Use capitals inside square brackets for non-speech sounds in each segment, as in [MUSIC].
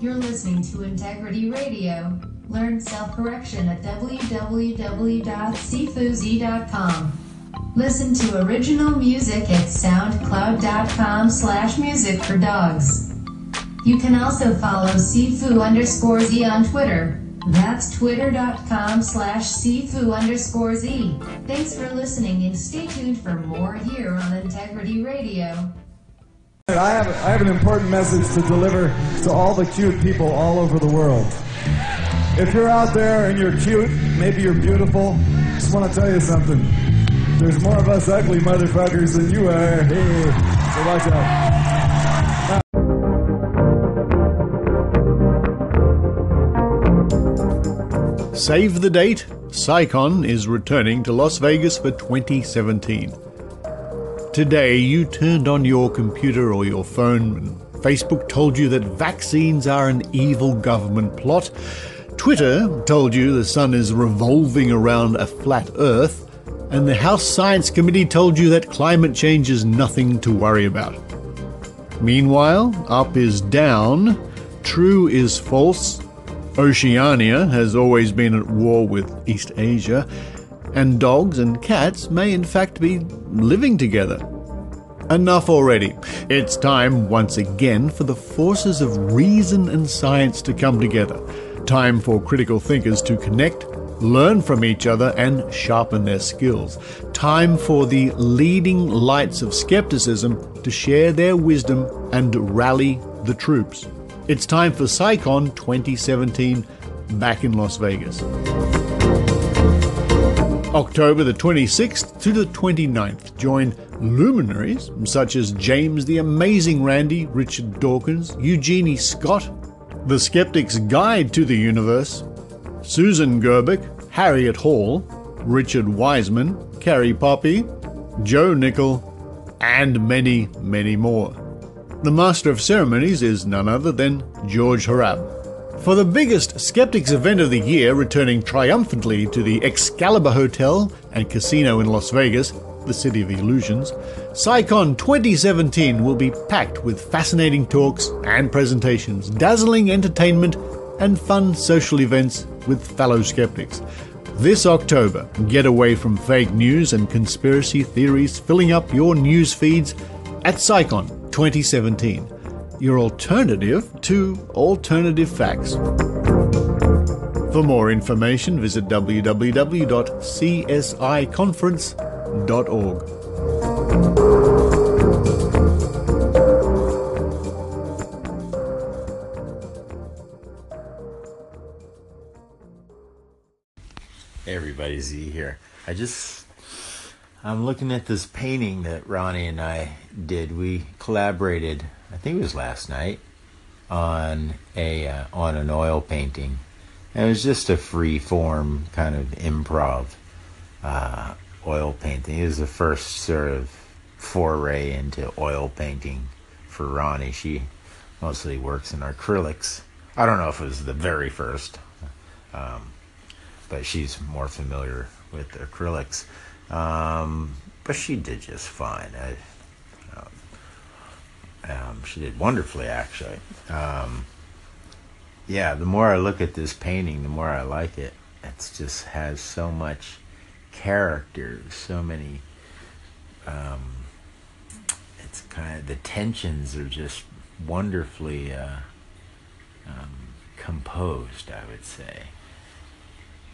You're listening to Integrity Radio. Learn self-correction at www.cfuzi.com. Listen to original music at soundcloud.com slash music for dogs. You can also follow Sifu underscore Z on Twitter. That's twitter.com slash Sifu underscore Z. Thanks for listening and stay tuned for more here on Integrity Radio. I have, I have an important message to deliver to all the cute people all over the world. If you're out there and you're cute, maybe you're beautiful, just want to tell you something. There's more of us ugly motherfuckers than you are. Hey, so watch out. Save the date. CSICon is returning to Las Vegas for 2017. Today, you turned on your computer or your phone, and Facebook told you that vaccines are an evil government plot. Twitter told you the sun is revolving around a flat Earth. And the House Science Committee told you that climate change is nothing to worry about. Meanwhile, up is down, true is false, Oceania has always been at war with East Asia, and dogs and cats may in fact be living together. Enough already. It's time once again for the forces of reason and science to come together. Time for critical thinkers to connect, learn from each other, and sharpen their skills. Time for the leading lights of skepticism to share their wisdom and rally the troops. It's time for CSICon 2017 back in Las Vegas. October the 26th to the 29th, join luminaries such as James the Amazing Randi, Richard Dawkins, Eugenie Scott, The Skeptic's Guide to the Universe, Susan Gerbic, Harriet Hall, Richard Wiseman, Carrie Poppy, Joe Nickell, and many, many more. The Master of Ceremonies is none other than George Hrab. For the biggest skeptics event of the year, returning triumphantly to the Excalibur Hotel and Casino in Las Vegas, the city of illusions, CSICon 2017 will be packed with fascinating talks and presentations, dazzling entertainment, and fun social events with fellow skeptics. This October, get away from fake news and conspiracy theories filling up your news feeds at CSICon 2017 your alternative to alternative facts. For more information, visit www.csiconference.org. Hey everybody, Z here. I just I'm looking at this painting that Ronnie and I did. We collaborated, I think it was last night, on a uh, on an oil painting. And it was just a free form kind of improv uh, oil painting. It was the first sort of foray into oil painting for Ronnie. She mostly works in acrylics. I don't know if it was the very first, um, but she's more familiar with acrylics. Um, but she did just fine. I, um, um, she did wonderfully, actually. Um, yeah, the more I look at this painting, the more I like it. It just has so much character, so many. Um, it's kind of the tensions are just wonderfully uh, um, composed. I would say.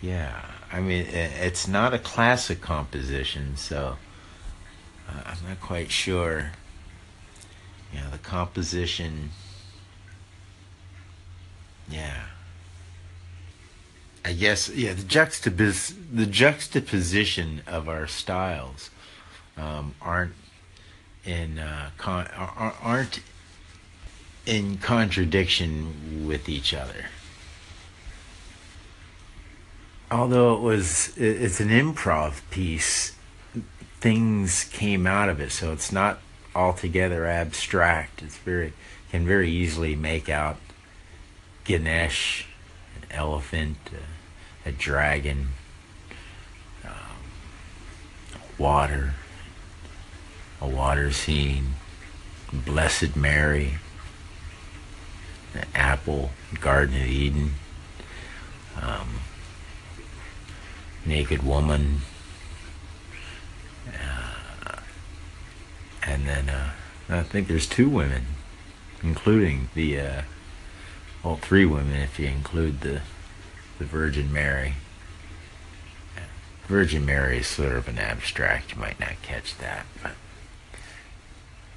Yeah, I mean, it's not a classic composition, so uh, I'm not quite sure. You know, the composition. Yeah. I guess yeah the juxtapos the juxtaposition of our styles um, aren't in uh, con- aren't in contradiction with each other although it was it's an improv piece things came out of it so it's not altogether abstract. It's very can very easily make out ganesh an elephant a, a dragon um, water a water scene blessed mary the apple, Garden of Eden, um, naked woman, uh, and then uh, I think there's two women, including the uh, well, three women if you include the the Virgin Mary. Virgin Mary is sort of an abstract. You might not catch that, but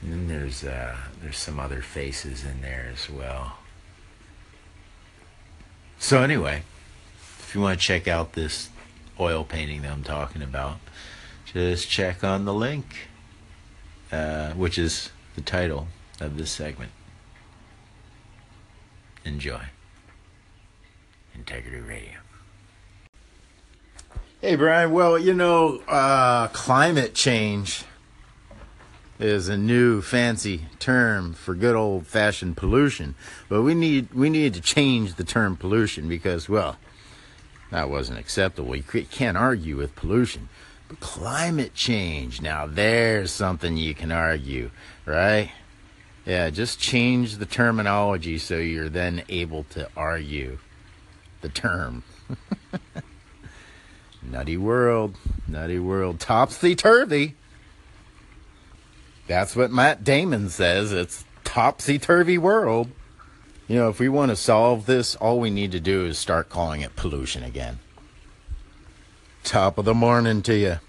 and then there's uh, there's some other faces in there as well. So anyway, if you want to check out this oil painting that I'm talking about, just check on the link, uh, which is the title of this segment. Enjoy. Integrity Radio. Hey, Brian. Well, you know, uh, climate change is a new fancy term for good old fashioned pollution. But we need we need to change the term pollution because, well, that wasn't acceptable. You can't argue with pollution. But climate change, now there's something you can argue, right? Yeah, just change the terminology so you're then able to argue the term. [LAUGHS] nutty world, nutty world, topsy turvy. That's what Matt Damon says. It's topsy turvy world. You know, if we want to solve this, all we need to do is start calling it pollution again. Top of the morning to you.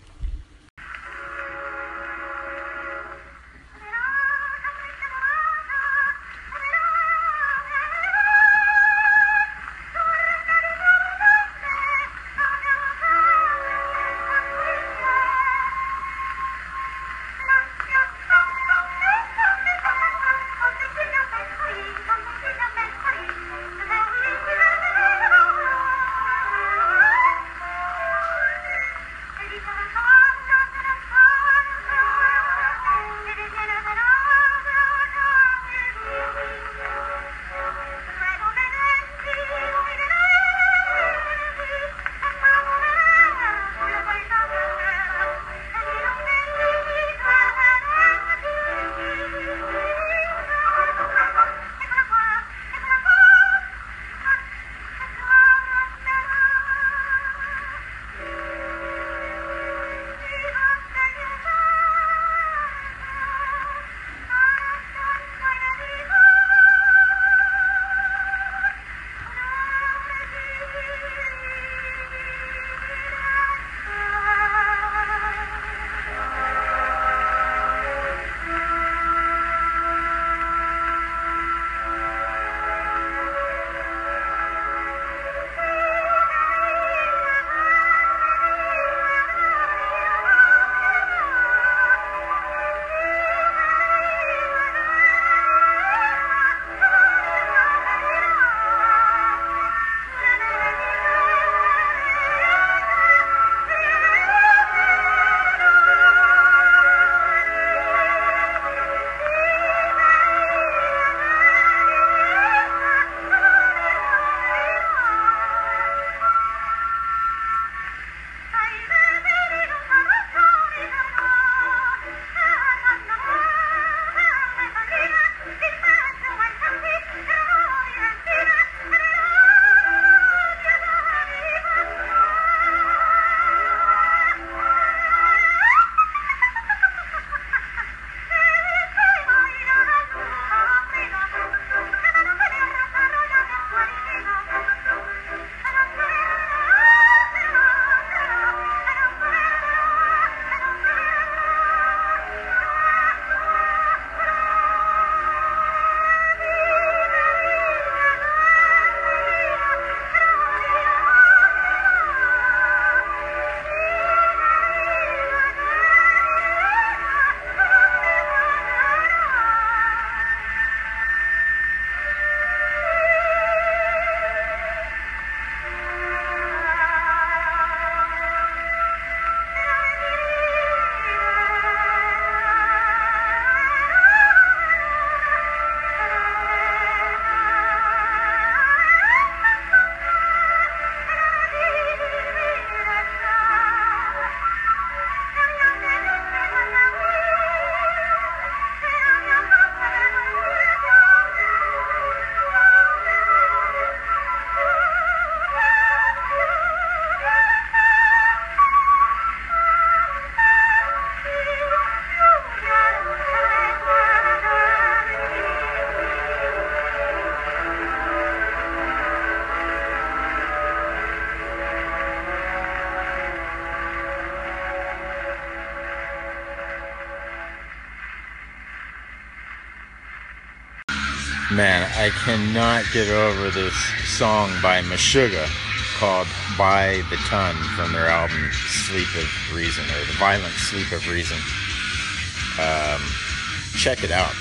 Man, I cannot get over this song by Meshuggah called By the Ton from their album Sleep of Reason or The Violent Sleep of Reason. Um, check it out.